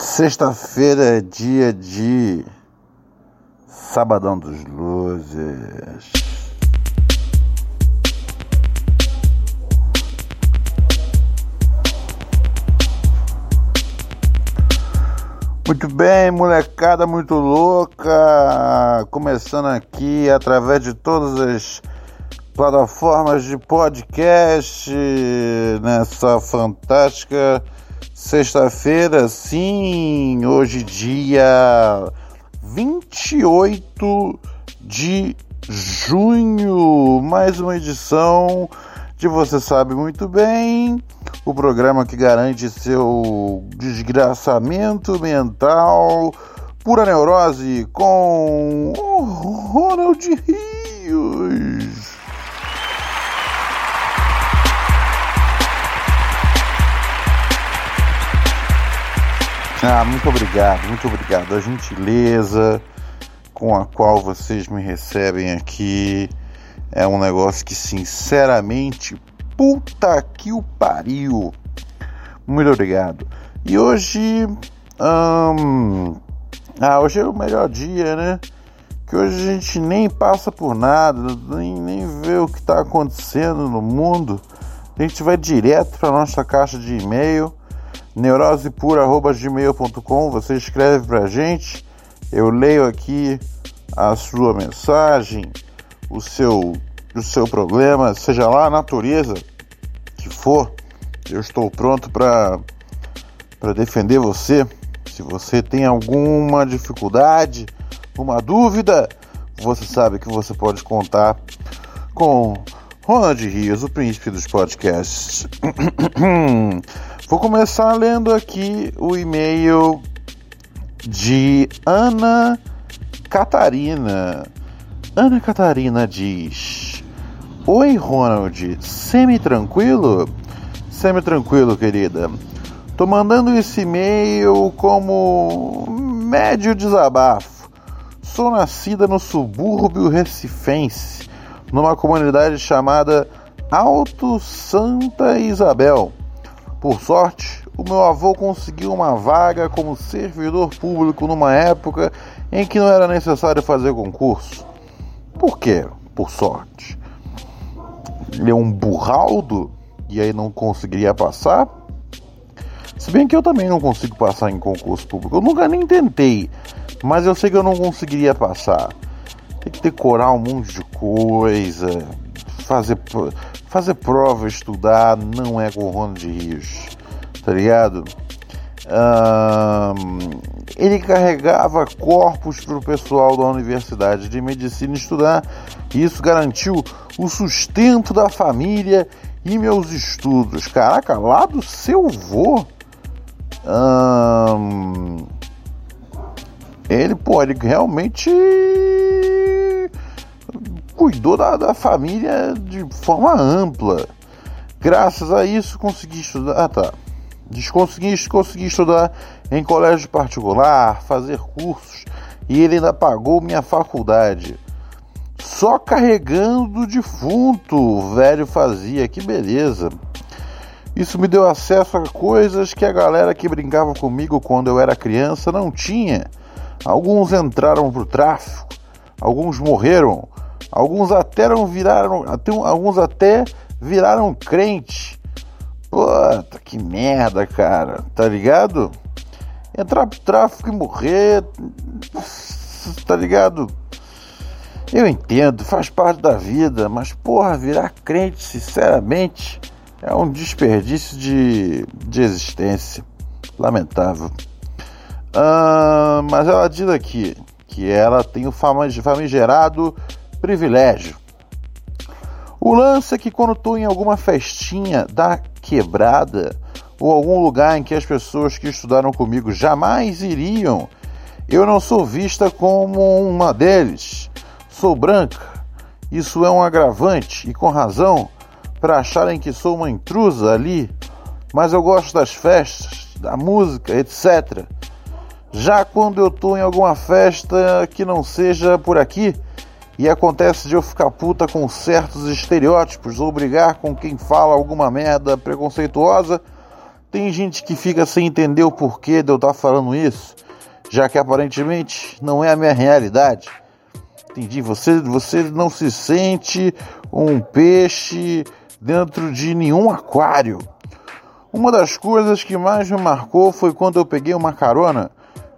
Sexta-feira é dia de Sabadão dos Luzes. Muito bem, molecada muito louca, começando aqui através de todas as plataformas de podcast nessa fantástica sexta-feira, sim, hoje dia 28 de junho, mais uma edição de Você Sabe Muito Bem o programa que garante seu desgraçamento mental, pura neurose, com Ronald Rios. Ah, muito obrigado, muito obrigado. A gentileza com a qual vocês me recebem aqui é um negócio que, sinceramente, Puta que o pariu. Muito obrigado. E hoje. Hum, ah, hoje é o melhor dia, né? Que hoje a gente nem passa por nada, nem, nem vê o que está acontecendo no mundo. A gente vai direto para nossa caixa de e-mail, neurosepura.gmail.com. Você escreve para a gente, eu leio aqui a sua mensagem, o seu, o seu problema, seja lá a natureza que for, eu estou pronto para defender você. Se você tem alguma dificuldade, uma dúvida, você sabe que você pode contar com Ronald Rios, o príncipe dos podcasts. Vou começar lendo aqui o e-mail de Ana Catarina. Ana Catarina diz: Oi, Ronald. Semi-tranquilo? Semi-tranquilo, querida. Tô mandando esse e-mail como médio desabafo. Sou nascida no subúrbio recifense, numa comunidade chamada Alto Santa Isabel. Por sorte, o meu avô conseguiu uma vaga como servidor público numa época em que não era necessário fazer concurso. Por quê? Por sorte ele é um burraldo e aí não conseguiria passar. Se bem que eu também não consigo passar em concurso público. Eu nunca nem tentei, mas eu sei que eu não conseguiria passar. Tem que decorar um monte de coisa, fazer, fazer prova, estudar, não é com o Ronald Rios, tá ligado? Um, ele carregava corpos para o pessoal da Universidade de Medicina estudar, e isso garantiu o sustento da família e meus estudos. Caraca, lá do seu vô. Hum, ele, ele realmente cuidou da, da família de forma ampla. Graças a isso consegui estudar. Ah, tá. Consegui, consegui estudar em colégio particular, fazer cursos e ele ainda pagou minha faculdade. Só carregando o defunto o velho fazia, que beleza. Isso me deu acesso a coisas que a galera que brincava comigo quando eu era criança não tinha. Alguns entraram pro tráfico, alguns morreram, alguns até viraram, até, alguns até viraram crente. Puta que merda, cara, tá ligado? Entrar pro tráfico e morrer, tá ligado? Eu entendo, faz parte da vida, mas porra, virar crente, sinceramente, é um desperdício de, de existência. Lamentável. Ah, mas ela diz aqui que ela tem o famigerado privilégio. O lance é que quando estou em alguma festinha da quebrada, ou algum lugar em que as pessoas que estudaram comigo jamais iriam, eu não sou vista como uma deles. Sou branca. Isso é um agravante e com razão para acharem que sou uma intrusa ali. Mas eu gosto das festas, da música, etc. Já quando eu estou em alguma festa que não seja por aqui, e acontece de eu ficar puta com certos estereótipos ou brigar com quem fala alguma merda preconceituosa, tem gente que fica sem entender o porquê de eu estar tá falando isso, já que aparentemente não é a minha realidade. Entendi, você, você não se sente um peixe dentro de nenhum aquário. Uma das coisas que mais me marcou foi quando eu peguei uma carona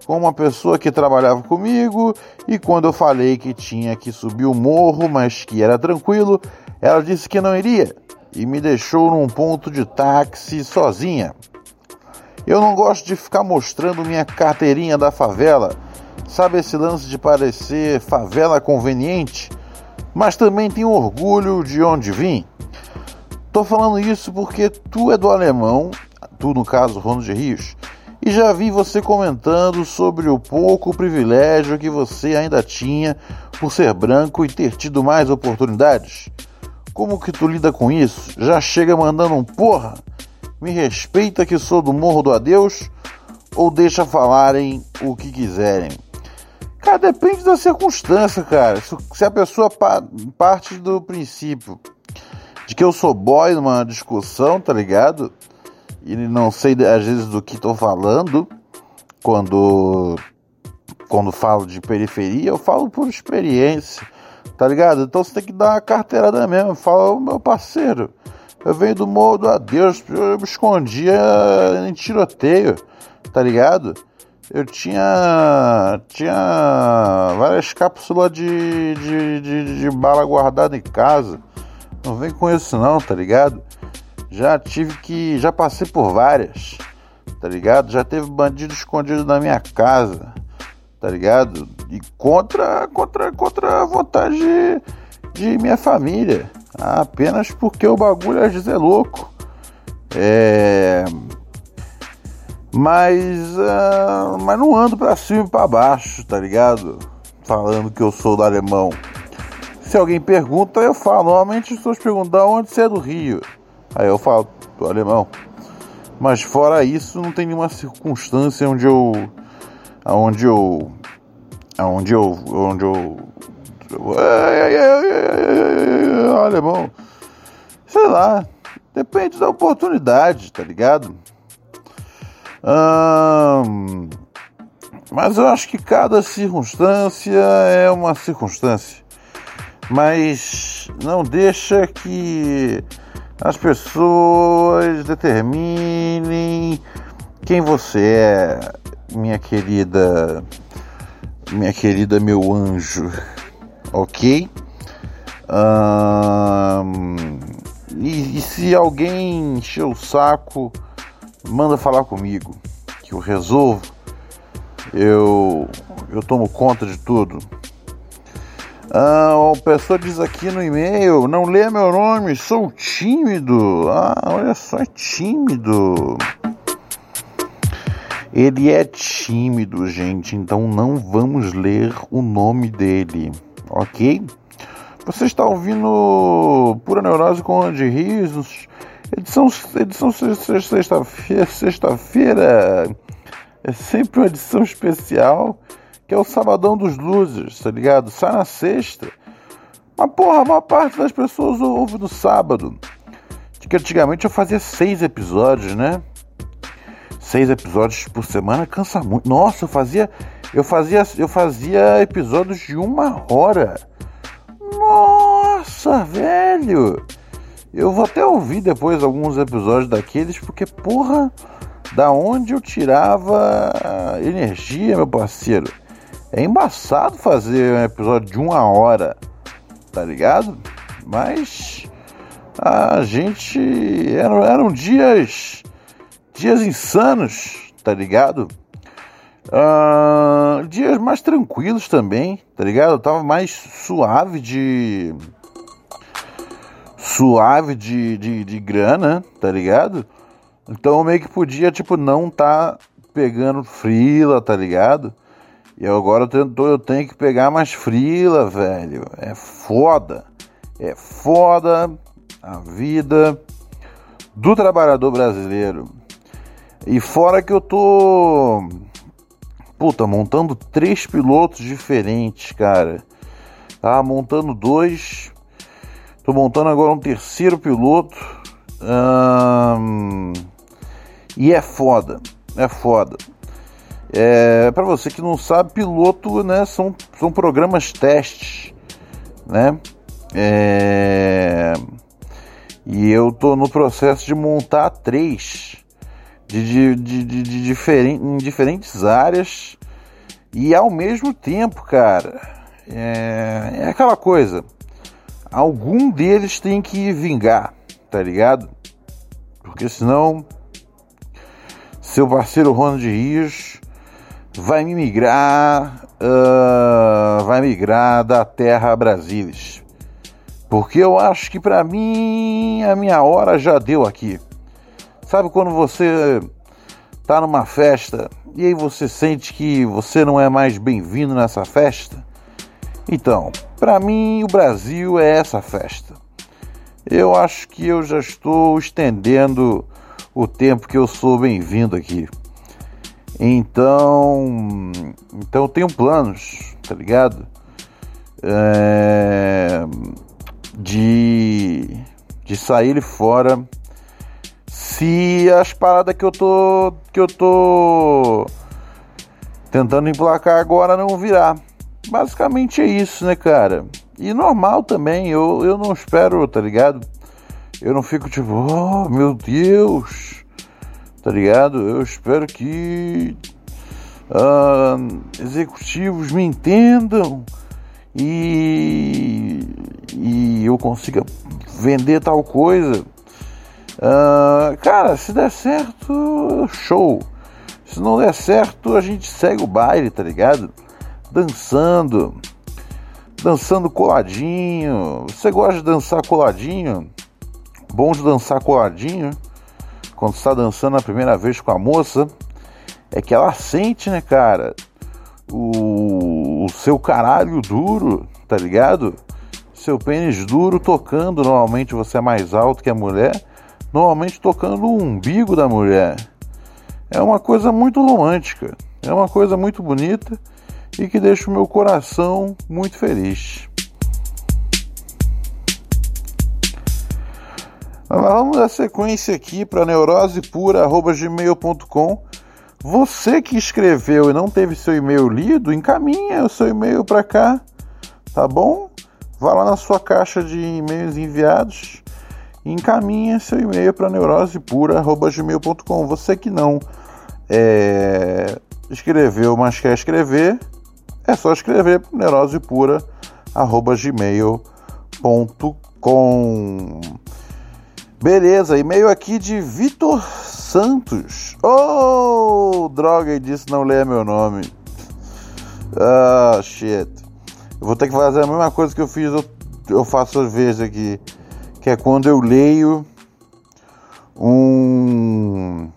com uma pessoa que trabalhava comigo e quando eu falei que tinha que subir o morro, mas que era tranquilo, ela disse que não iria e me deixou num ponto de táxi sozinha. Eu não gosto de ficar mostrando minha carteirinha da favela, sabe esse lance de parecer favela conveniente? Mas também tenho orgulho de onde vim. Tô falando isso porque tu é do alemão, tu no caso Ronald Rios, e já vi você comentando sobre o pouco privilégio que você ainda tinha por ser branco e ter tido mais oportunidades. Como que tu lida com isso? Já chega mandando um porra? Me respeita que sou do Morro do Adeus? Ou deixa falarem o que quiserem? Cara, depende da circunstância, cara. Se a pessoa parte do princípio de que eu sou boy numa discussão, tá ligado? E não sei às vezes do que estou falando quando quando falo de periferia, eu falo por experiência, tá ligado? Então você tem que dar uma carteirada mesmo. Fala, meu parceiro, eu venho do Morro do Adeus, eu me escondia em tiroteio, tá ligado? Eu tinha tinha várias cápsulas de, de, de, de bala guardada em casa. Não vem com isso não, tá ligado? Já tive que. Já passei por várias, tá ligado? Já teve bandido escondido na minha casa, tá ligado? E contra, contra, contra a vontade de, de minha família. Apenas porque o bagulho às vezes é louco. É. Mas. Uh, mas não ando pra cima e pra baixo, tá ligado? Falando que eu sou do alemão. Se alguém pergunta, eu falo. Normalmente as pessoas perguntam onde você é do Rio. Aí eu falo alemão. Mas fora isso, não tem nenhuma circunstância onde eu. onde eu. onde eu. onde eu. alemão. Sei lá. Depende da oportunidade, tá ligado? Hum, mas eu acho que cada circunstância é uma circunstância. Mas não deixa que as pessoas determinem quem você é, minha querida, minha querida meu anjo, ok? e, e se alguém encher o saco, manda falar comigo, que eu resolvo. Eu, eu tomo conta de tudo. Ah, a pessoa diz aqui no e-mail, não lê meu nome, sou tímido. Ah, olha só, é tímido. Ele é tímido, gente, então não vamos ler o nome dele, ok? Você está ouvindo Pura Neurose com Andy Rios, edição, edição sexta-feira, sexta-feira, é sempre uma edição especial que é o Sabadão dos Losers, tá ligado? Sai na sexta. Mas porra, a maior parte das pessoas ouve no sábado. Que antigamente eu fazia seis episódios, né? Seis episódios por semana cansa muito. Nossa, eu fazia. Eu fazia. Eu fazia episódios de uma hora. Nossa, velho! Eu vou até ouvir depois alguns episódios daqueles, porque, porra, da onde eu tirava energia, meu parceiro? É embaçado fazer um episódio de uma hora, tá ligado? Mas a gente. Eram, eram dias. Dias insanos, tá ligado? Uh, dias mais tranquilos também, tá ligado? Eu tava mais suave de. Suave de, de, de grana, tá ligado? Então meio que podia, tipo, não tá pegando frila, tá ligado? E agora eu tenho, eu tenho que pegar mais frila, velho. É foda. É foda a vida do trabalhador brasileiro. E fora que eu tô. Puta, montando três pilotos diferentes, cara. Tá montando dois. Tô montando agora um terceiro piloto. Hum, e é foda. É foda. É, para você que não sabe, piloto, né, são, são programas testes, né? É, e eu tô no processo de montar três de, de, de, de diferente, em diferentes áreas e ao mesmo tempo, cara, é, é aquela coisa. Algum deles tem que vingar, tá ligado? Porque senão seu parceiro Ronald Rios vai migrar, uh, vai migrar da terra a. Porque eu acho que para mim a minha hora já deu aqui. Sabe quando você tá numa festa e aí você sente que você não é mais bem-vindo nessa festa? Então, para mim o Brasil é essa festa. Eu acho que eu já estou estendendo o tempo que eu sou bem-vindo aqui. Então, então eu tenho planos, tá ligado? É, de, de sair fora se as paradas que eu tô que eu tô tentando emplacar agora não virar. Basicamente é isso, né, cara? E normal também, eu, eu não espero, tá ligado? Eu não fico tipo, oh meu Deus, tá ligado? Eu espero que uh, executivos me entendam e, e eu consiga vender tal coisa. Uh, cara, se der certo, show. Se não der certo, a gente segue o baile, tá ligado? Dançando, dançando coladinho. Você gosta de dançar coladinho? Bom de dançar coladinho quando está dançando a primeira vez com a moça, é que ela sente, né, cara, o, o seu caralho duro, tá ligado? Seu pênis duro tocando, normalmente você é mais alto que a mulher, normalmente tocando o umbigo da mulher. É uma coisa muito romântica, é uma coisa muito bonita e que deixa o meu coração muito feliz. Vamos dar sequência aqui para neurosepura.gmail.com. Você que escreveu e não teve seu e-mail lido, encaminha o seu e-mail para cá, tá bom? Vá lá na sua caixa de e-mails enviados e encaminha seu e-mail para neurosepura.gmail.com. Você que não é, escreveu, mas quer escrever, é só escrever para neurosepura.gmail.com. Beleza, e-mail aqui de Vitor Santos. Oh, droga, ele disse não leia meu nome. Ah, shit. Eu vou ter que fazer a mesma coisa que eu fiz, eu, eu faço às vezes aqui. Que é quando eu leio um.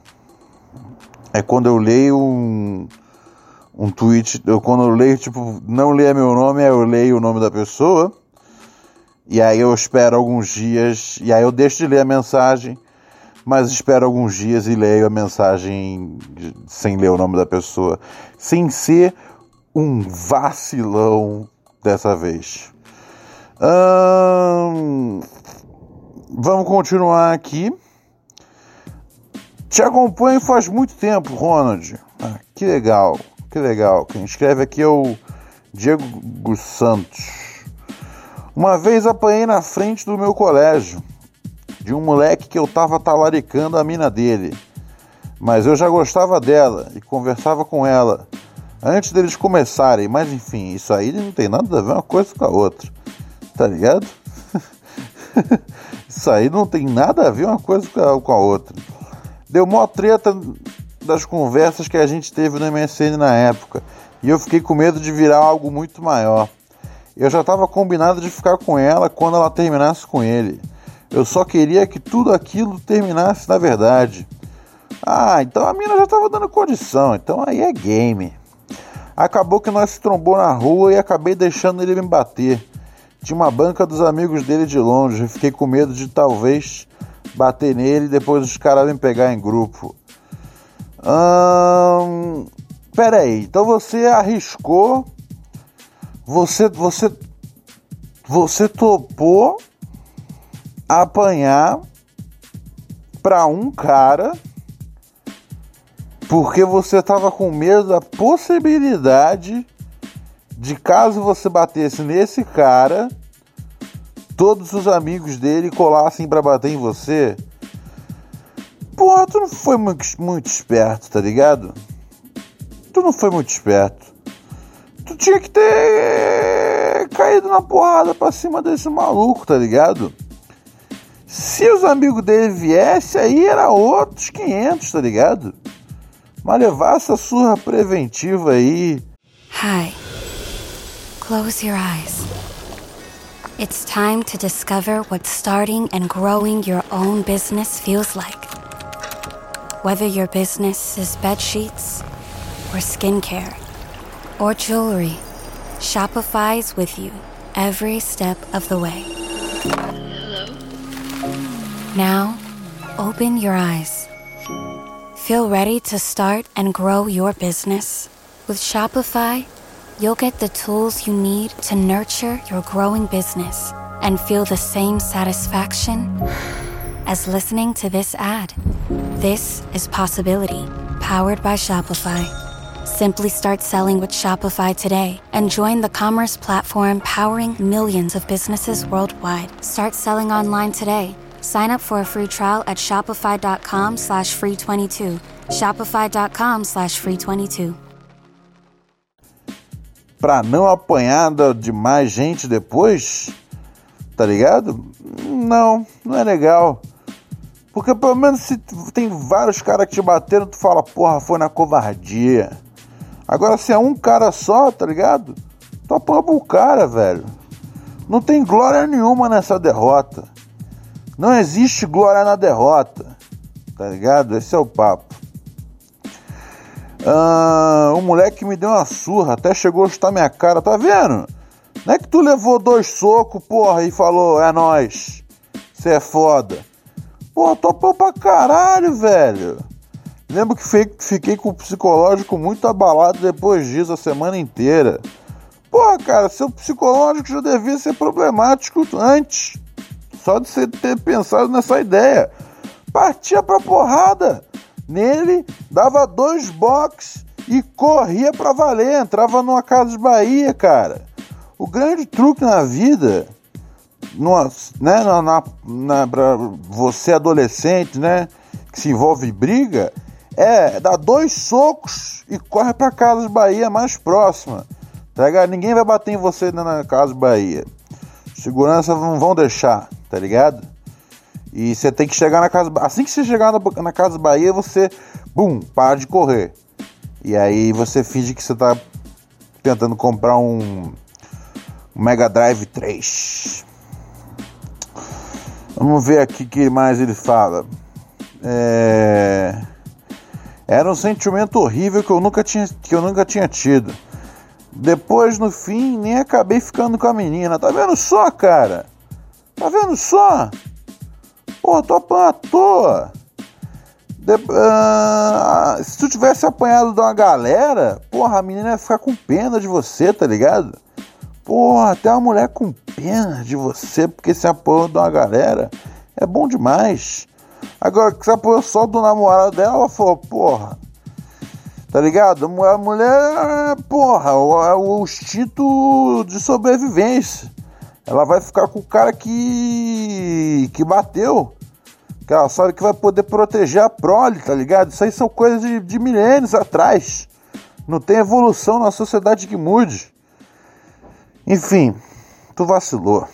É quando eu leio um. Um tweet. Eu, quando eu leio, tipo, não leia meu nome, eu leio o nome da pessoa. E aí eu espero alguns dias, e aí eu deixo de ler a mensagem, mas espero alguns dias e leio a mensagem sem ler o nome da pessoa, sem ser um vacilão dessa vez. Hum, vamos continuar aqui. Te acompanho faz muito tempo, Ronald. Ah, que legal, que legal. Quem escreve aqui é o Diego Santos. Uma vez apanhei na frente do meu colégio de um moleque que eu tava talaricando a mina dele. Mas eu já gostava dela e conversava com ela antes deles começarem. Mas enfim, isso aí não tem nada a ver uma coisa com a outra. Tá ligado? isso aí não tem nada a ver uma coisa com a outra. Deu mó treta das conversas que a gente teve no MSN na época. E eu fiquei com medo de virar algo muito maior. Eu já estava combinado de ficar com ela quando ela terminasse com ele. Eu só queria que tudo aquilo terminasse na verdade. Ah, então a mina já tava dando condição, então aí é game. Acabou que nós se trombou na rua e acabei deixando ele me bater. Tinha uma banca dos amigos dele de longe, fiquei com medo de talvez bater nele e depois os caras me pegar em grupo. Hum, pera aí, então você arriscou, você, você, você topou apanhar para um cara porque você estava com medo da possibilidade de caso você batesse nesse cara, todos os amigos dele colassem para bater em você. Porra, tu não foi muito, muito esperto, tá ligado? Tu não foi muito esperto. Tinha que ter caído na porrada pra cima desse maluco, tá ligado? Se os amigos dele viessem, aí era outros 500, tá ligado? Mas levar essa surra preventiva aí. Hi. Close your eyes. It's time to discover what starting and growing your own business feels like. Whether your business is bed sheets or skincare or jewelry, Shopify's with you every step of the way. Hello. Now, open your eyes. Feel ready to start and grow your business? With Shopify, you'll get the tools you need to nurture your growing business and feel the same satisfaction as listening to this ad. This is Possibility, powered by Shopify. Simply start selling with Shopify today and join the commerce platform powering millions of businesses worldwide. Start selling online today Sign up for a free trial at shopify.com slash free 22. Shopify.com slash free 22. Pra não apanhar de mais gente depois, tá ligado? Não, não é legal. Porque pelo menos se tem vários caras que te bateram, tu fala, porra, foi na covardia. Agora se é um cara só, tá ligado? Apanha pro cara, velho. Não tem glória nenhuma nessa derrota. Não existe glória na derrota, tá ligado? Esse é o papo. Ah, o moleque me deu uma surra, até chegou a chutar minha cara, tá vendo? Não é que tu levou dois socos, porra, e falou, é nós, você é foda. Porra, topou pra caralho, velho. Lembro que fiquei com o psicológico muito abalado depois disso a semana inteira. Porra, cara, seu psicológico já devia ser problemático antes. Só de você ter pensado nessa ideia. Partia pra porrada. Nele, dava dois box e corria pra valer. Entrava numa casa de Bahia, cara. O grande truque na vida, numa, né, na, na, na, pra você adolescente, né, que se envolve em briga, é dar dois socos e corre pra casa de Bahia mais próxima. Tá Ninguém vai bater em você na casa de Bahia. Segurança não vão deixar tá ligado? E você tem que chegar na casa. Assim que você chegar na, na Casa Bahia, você. Bum, para de correr. E aí você finge que você tá tentando comprar um, um Mega Drive 3. Vamos ver aqui o que mais ele fala. É... Era um sentimento horrível que eu nunca tinha, que eu nunca tinha tido. Depois, no fim, nem acabei ficando com a menina. Tá vendo só, cara? Tá vendo só? Pô, tô à toa. De, uh, se tu tivesse apanhado de uma galera, porra, a menina ia ficar com pena de você, tá ligado? Porra, até uma mulher com pena de você porque se apanhou de uma galera é bom demais. Agora, que você apoiou só do namorado dela, ela falou, porra, tá ligado? A mulher, porra, é o instinto de sobrevivência. Ela vai ficar com o cara que que bateu. Que ela sabe que vai poder proteger a prole, tá ligado? Isso aí são coisas de, de milênios atrás. Não tem evolução na sociedade que mude. Enfim, tu vacilou.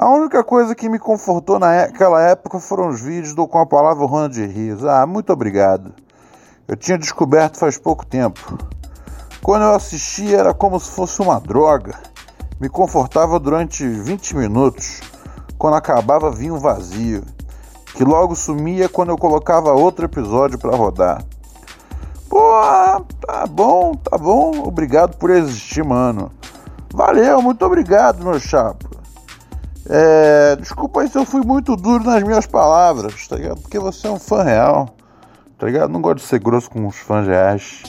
A única coisa que me confortou naquela época foram os vídeos do Com a Palavra Ronald Rios. Ah, muito obrigado. Eu tinha descoberto faz pouco tempo. Quando eu assisti era como se fosse uma droga. Me confortava durante 20 minutos. Quando acabava, vinha um vazio. que logo sumia quando eu colocava outro episódio para rodar. Pô, tá bom, tá bom. Obrigado por existir, mano. Valeu, muito obrigado, meu chapa. É, desculpa aí se eu fui muito duro nas minhas palavras, tá ligado? Porque você é um fã real, tá ligado? Não gosto de ser grosso com os fãs reais.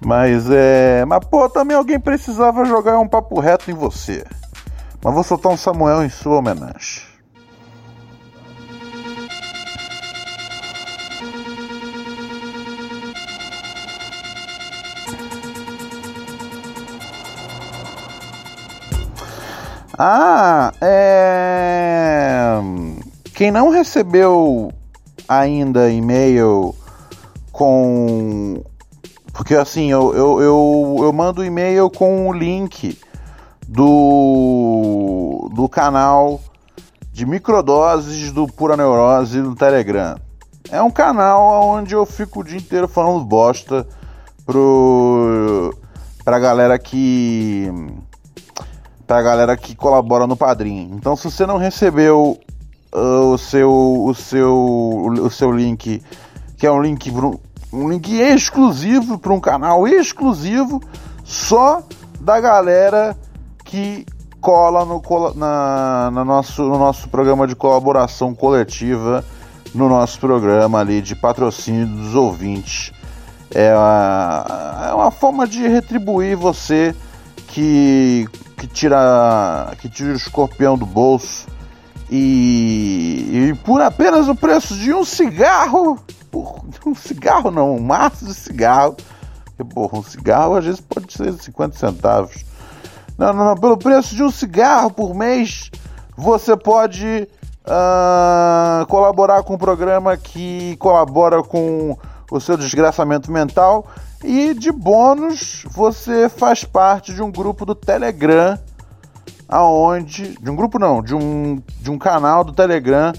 Mas é. Mas pô, também alguém precisava jogar um papo reto em você. Mas vou soltar um Samuel em sua homenagem. Ah, é. Quem não recebeu ainda e-mail com. Porque assim, eu, eu, eu, eu mando e-mail com o link do, do canal de microdoses do Pura Neurose no Telegram. É um canal onde eu fico o dia inteiro falando bosta pro, pra galera que pra galera que colabora no Padrim. Então, se você não recebeu uh, o seu o seu o seu link, que é um link um link exclusivo para um canal exclusivo só da galera que cola no, na, na nosso, no nosso programa de colaboração coletiva, no nosso programa ali de patrocínio dos ouvintes. É uma, é uma forma de retribuir você que que tira que tira o escorpião do bolso e, e por apenas o preço de um cigarro, por, um cigarro não, um maço de cigarro, porque, porra, um cigarro às vezes pode ser 50 centavos. Não, não, não, pelo preço de um cigarro por mês, você pode uh, colaborar com um programa que colabora com o seu desgraçamento mental e de bônus, você faz parte de um grupo do Telegram, aonde de um grupo não, de um de um canal do Telegram,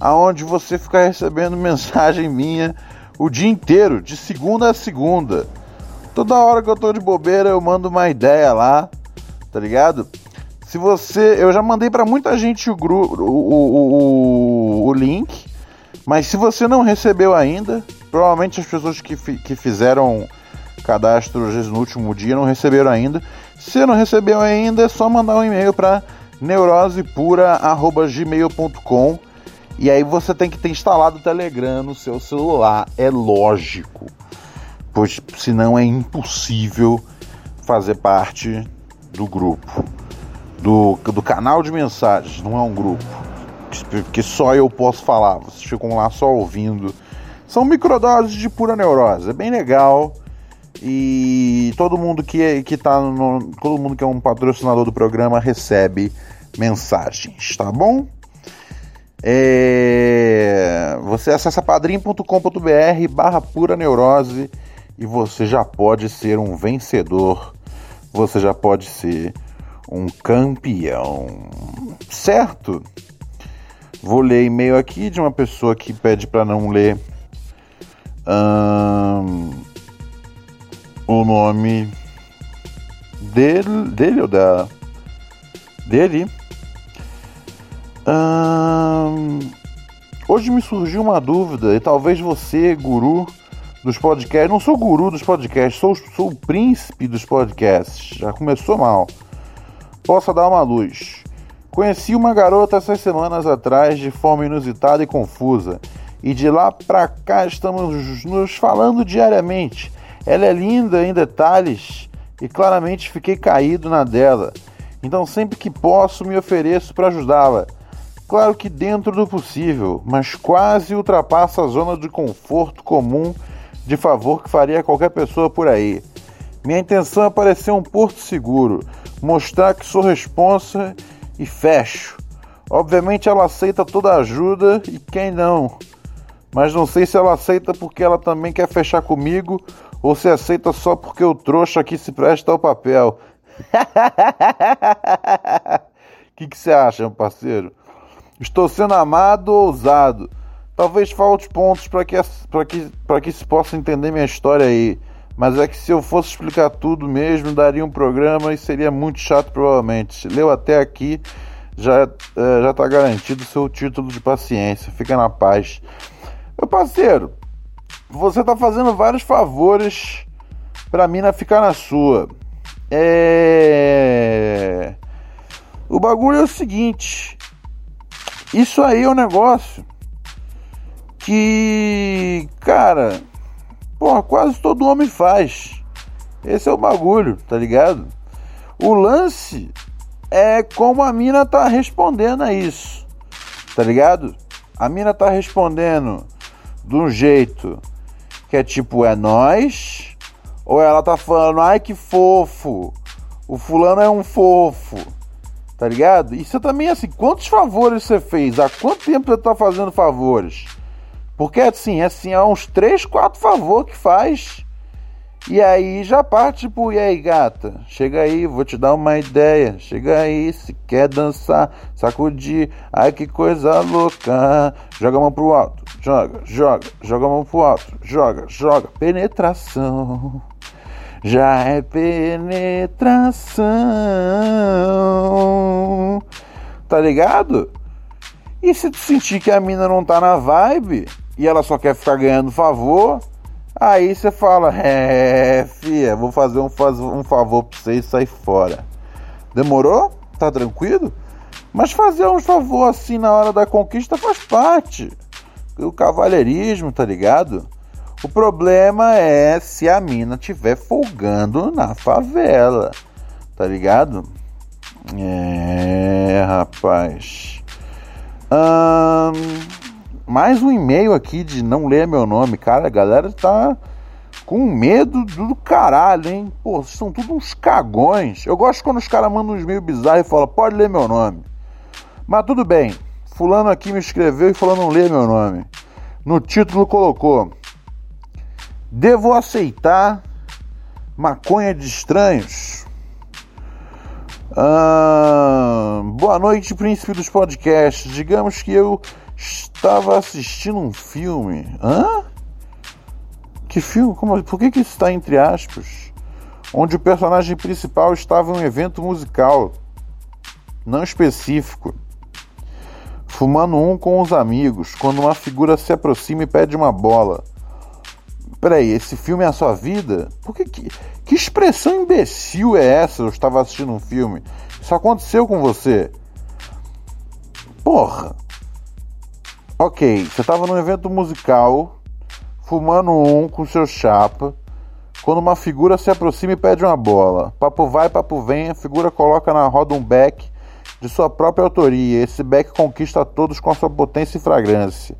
aonde você fica recebendo mensagem minha o dia inteiro, de segunda a segunda. Toda hora que eu tô de bobeira, eu mando uma ideia lá, tá ligado? Se você, eu já mandei para muita gente o, grupo, o, o, o, o link, mas se você não recebeu ainda, provavelmente as pessoas que, que fizeram cadastro no último dia, não receberam ainda. Se não recebeu ainda, é só mandar um e-mail para neurosepura.gmail.com e aí você tem que ter instalado o Telegram no seu celular, é lógico. Pois senão é impossível fazer parte do grupo. Do, do canal de mensagens, não é um grupo. Que só eu posso falar. Vocês ficam lá só ouvindo. São microdoses de pura neurose. É bem legal. E todo mundo que, é, que tá no, todo mundo que é um patrocinador do programa recebe mensagens, tá bom? É, você acessa padrim.com.br barra pura neurose e você já pode ser um vencedor, você já pode ser um campeão, certo? Vou ler e-mail aqui de uma pessoa que pede para não ler. Hum, o nome dele, dele ou da dele. hoje me surgiu uma dúvida e talvez você, guru dos podcasts, não sou guru dos podcasts, sou, sou o príncipe dos podcasts. Já começou mal. Possa dar uma luz. Conheci uma garota essas semanas atrás de forma inusitada e confusa. E de lá pra cá estamos nos falando diariamente. Ela é linda em detalhes e claramente fiquei caído na dela. Então sempre que posso me ofereço para ajudá-la. Claro que dentro do possível, mas quase ultrapassa a zona de conforto comum de favor que faria qualquer pessoa por aí. Minha intenção é parecer um porto seguro, mostrar que sou responsa e fecho. Obviamente ela aceita toda ajuda e quem não. Mas não sei se ela aceita porque ela também quer fechar comigo ou se aceita só porque o trouxa aqui se presta ao papel? O que, que você acha, meu parceiro? Estou sendo amado ou ousado? Talvez falte pontos para que, que, que se possa entender minha história aí. Mas é que se eu fosse explicar tudo mesmo, daria um programa e seria muito chato provavelmente. Leu até aqui, já, é, já tá garantido o seu título de paciência. Fica na paz. Meu parceiro, você tá fazendo vários favores pra mina ficar na sua. É. O bagulho é o seguinte. Isso aí é um negócio que, cara, porra, quase todo homem faz. Esse é o bagulho, tá ligado? O lance é como a mina tá respondendo a isso, tá ligado? A mina tá respondendo de um jeito que é tipo, é nós, ou ela tá falando, ai que fofo, o fulano é um fofo, tá ligado? Isso também assim, quantos favores você fez? Há quanto tempo você tá fazendo favores? Porque assim, assim, há uns 3, 4 favores que faz e aí já parte, tipo, e aí, gata? Chega aí, vou te dar uma ideia. Chega aí, se quer dançar, sacudir. Ai, que coisa louca. Joga a mão pro alto. Joga, joga, joga a mão pro alto. Joga, joga. Penetração. Já é penetração. Tá ligado? E se tu sentir que a mina não tá na vibe e ela só quer ficar ganhando favor Aí você fala, é, fia, vou fazer um, faz, um favor pra você e sair fora. Demorou? Tá tranquilo? Mas fazer um favor assim na hora da conquista faz parte. O cavalheirismo, tá ligado? O problema é se a mina tiver folgando na favela, tá ligado? É, rapaz. Hum, mais um e-mail aqui de não ler meu nome. Cara, a galera tá com medo do caralho, hein? Pô, vocês são tudo uns cagões. Eu gosto quando os caras mandam uns e-mails bizarros e falam, pode ler meu nome. Mas tudo bem. Fulano aqui me escreveu e falou não lê meu nome. No título colocou: Devo aceitar maconha de estranhos? Ah, boa noite, príncipe dos podcasts. Digamos que eu estava assistindo um filme. Hã? Que filme? Como, por que, que isso está entre aspas? Onde o personagem principal estava em um evento musical, não específico, fumando um com os amigos, quando uma figura se aproxima e pede uma bola. Peraí, esse filme é a sua vida? Por que, que, que expressão imbecil é essa? Eu estava assistindo um filme. Isso aconteceu com você? Porra! Ok, você estava num evento musical, fumando um com seu chapa, quando uma figura se aproxima e pede uma bola. Papo vai, papo vem, a figura coloca na roda um beck de sua própria autoria. Esse beck conquista todos com a sua potência e fragrância.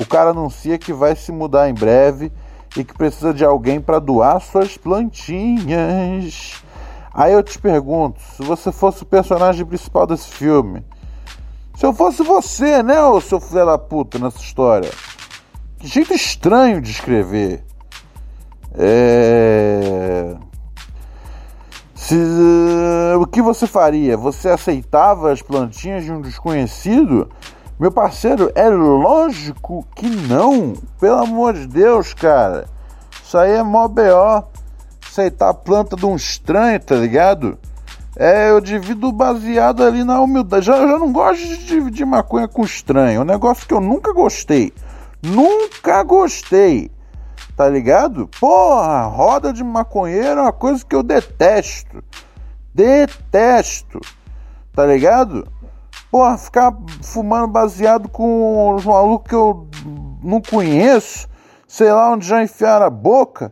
O cara anuncia que vai se mudar em breve e que precisa de alguém para doar suas plantinhas. Aí eu te pergunto, se você fosse o personagem principal desse filme, se eu fosse você, né, ô seu filho da puta, nessa história. Que jeito estranho de escrever. É. Se, uh, o que você faria? Você aceitava as plantinhas de um desconhecido? Meu parceiro, é lógico que não. Pelo amor de Deus, cara. Isso aí é mó B.O. Aceitar a planta de um estranho, tá ligado? É, eu divido baseado ali na humildade. Já, eu já não gosto de dividir maconha com estranho. É um negócio que eu nunca gostei. Nunca gostei. Tá ligado? Porra, roda de maconheiro é uma coisa que eu detesto. Detesto. Tá ligado? Porra, ficar fumando baseado com os malucos que eu não conheço. Sei lá onde já enfiaram a boca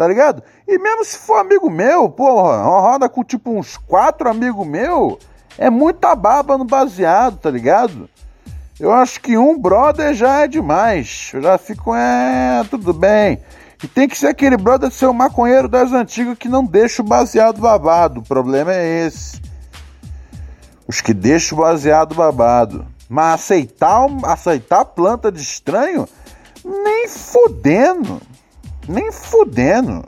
tá ligado? E mesmo se for amigo meu, porra, uma roda com tipo uns quatro amigos meu, é muita baba no baseado, tá ligado? Eu acho que um brother já é demais. Eu já fico, é, tudo bem. E tem que ser aquele brother ser o maconheiro das antigas que não deixa o baseado babado. O problema é esse. Os que deixam o baseado babado. Mas aceitar, aceitar planta de estranho? Nem fudendo. Nem fudendo.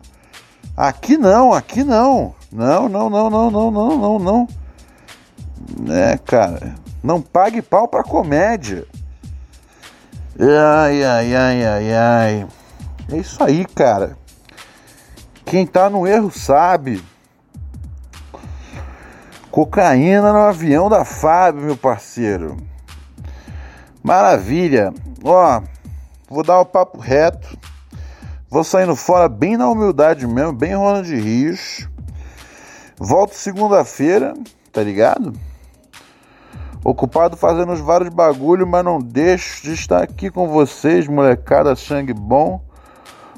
Aqui não, aqui não. Não, não, não, não, não, não, não, não. É, cara. Não pague pau pra comédia. Ai, ai, ai, ai, ai. É isso aí, cara. Quem tá no erro sabe. Cocaína no avião da Fábio, meu parceiro. Maravilha. Ó, vou dar o papo reto. Vou saindo fora bem na humildade mesmo, bem Ronald Rios. Volto segunda-feira, tá ligado? Ocupado fazendo os vários bagulho, mas não deixo de estar aqui com vocês, molecada sangue bom.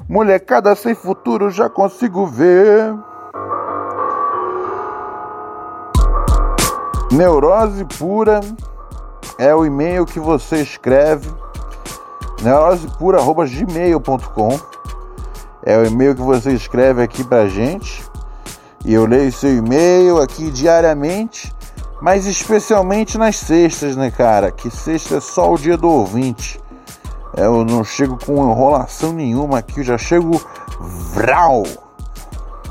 Molecada sem futuro, já consigo ver. Neurose pura é o e-mail que você escreve. neurosepura@gmail.com é o e-mail que você escreve aqui pra gente. E eu leio seu e-mail aqui diariamente, mas especialmente nas sextas, né, cara? Que sexta é só o dia do ouvinte. Eu não chego com enrolação nenhuma aqui, eu já chego vral.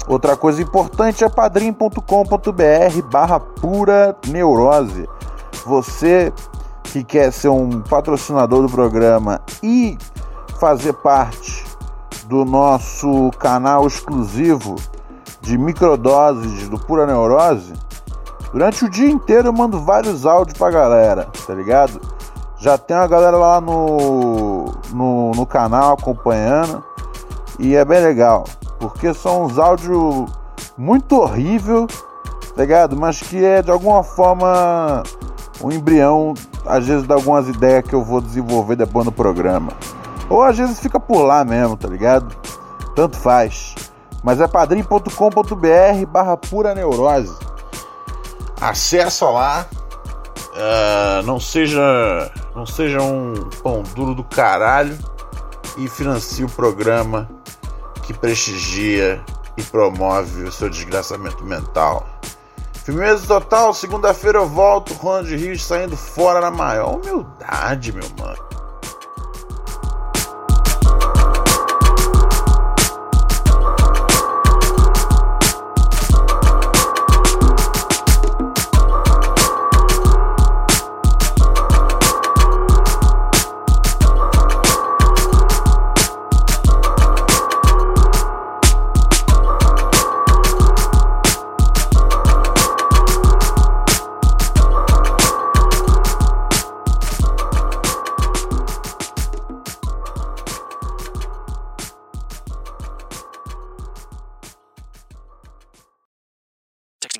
Outra coisa importante é padrim.com.br barra pura neurose. Você que quer ser um patrocinador do programa e fazer parte do nosso canal exclusivo de microdoses do Pura Neurose, durante o dia inteiro eu mando vários áudios pra galera, tá ligado? Já tem uma galera lá no, no, no canal acompanhando e é bem legal, porque são uns áudios muito horrível, tá ligado? Mas que é de alguma forma um embrião, às vezes dá algumas ideias que eu vou desenvolver depois no programa. Ou às vezes fica por lá mesmo, tá ligado? Tanto faz. Mas é padrim.com.br barra pura neurose. Acessa lá. Uh, não seja não seja um pão duro do caralho e financie o programa que prestigia e promove o seu desgraçamento mental. Firmeza total, segunda-feira eu volto, Ronald Rios saindo fora na maior humildade, meu mano.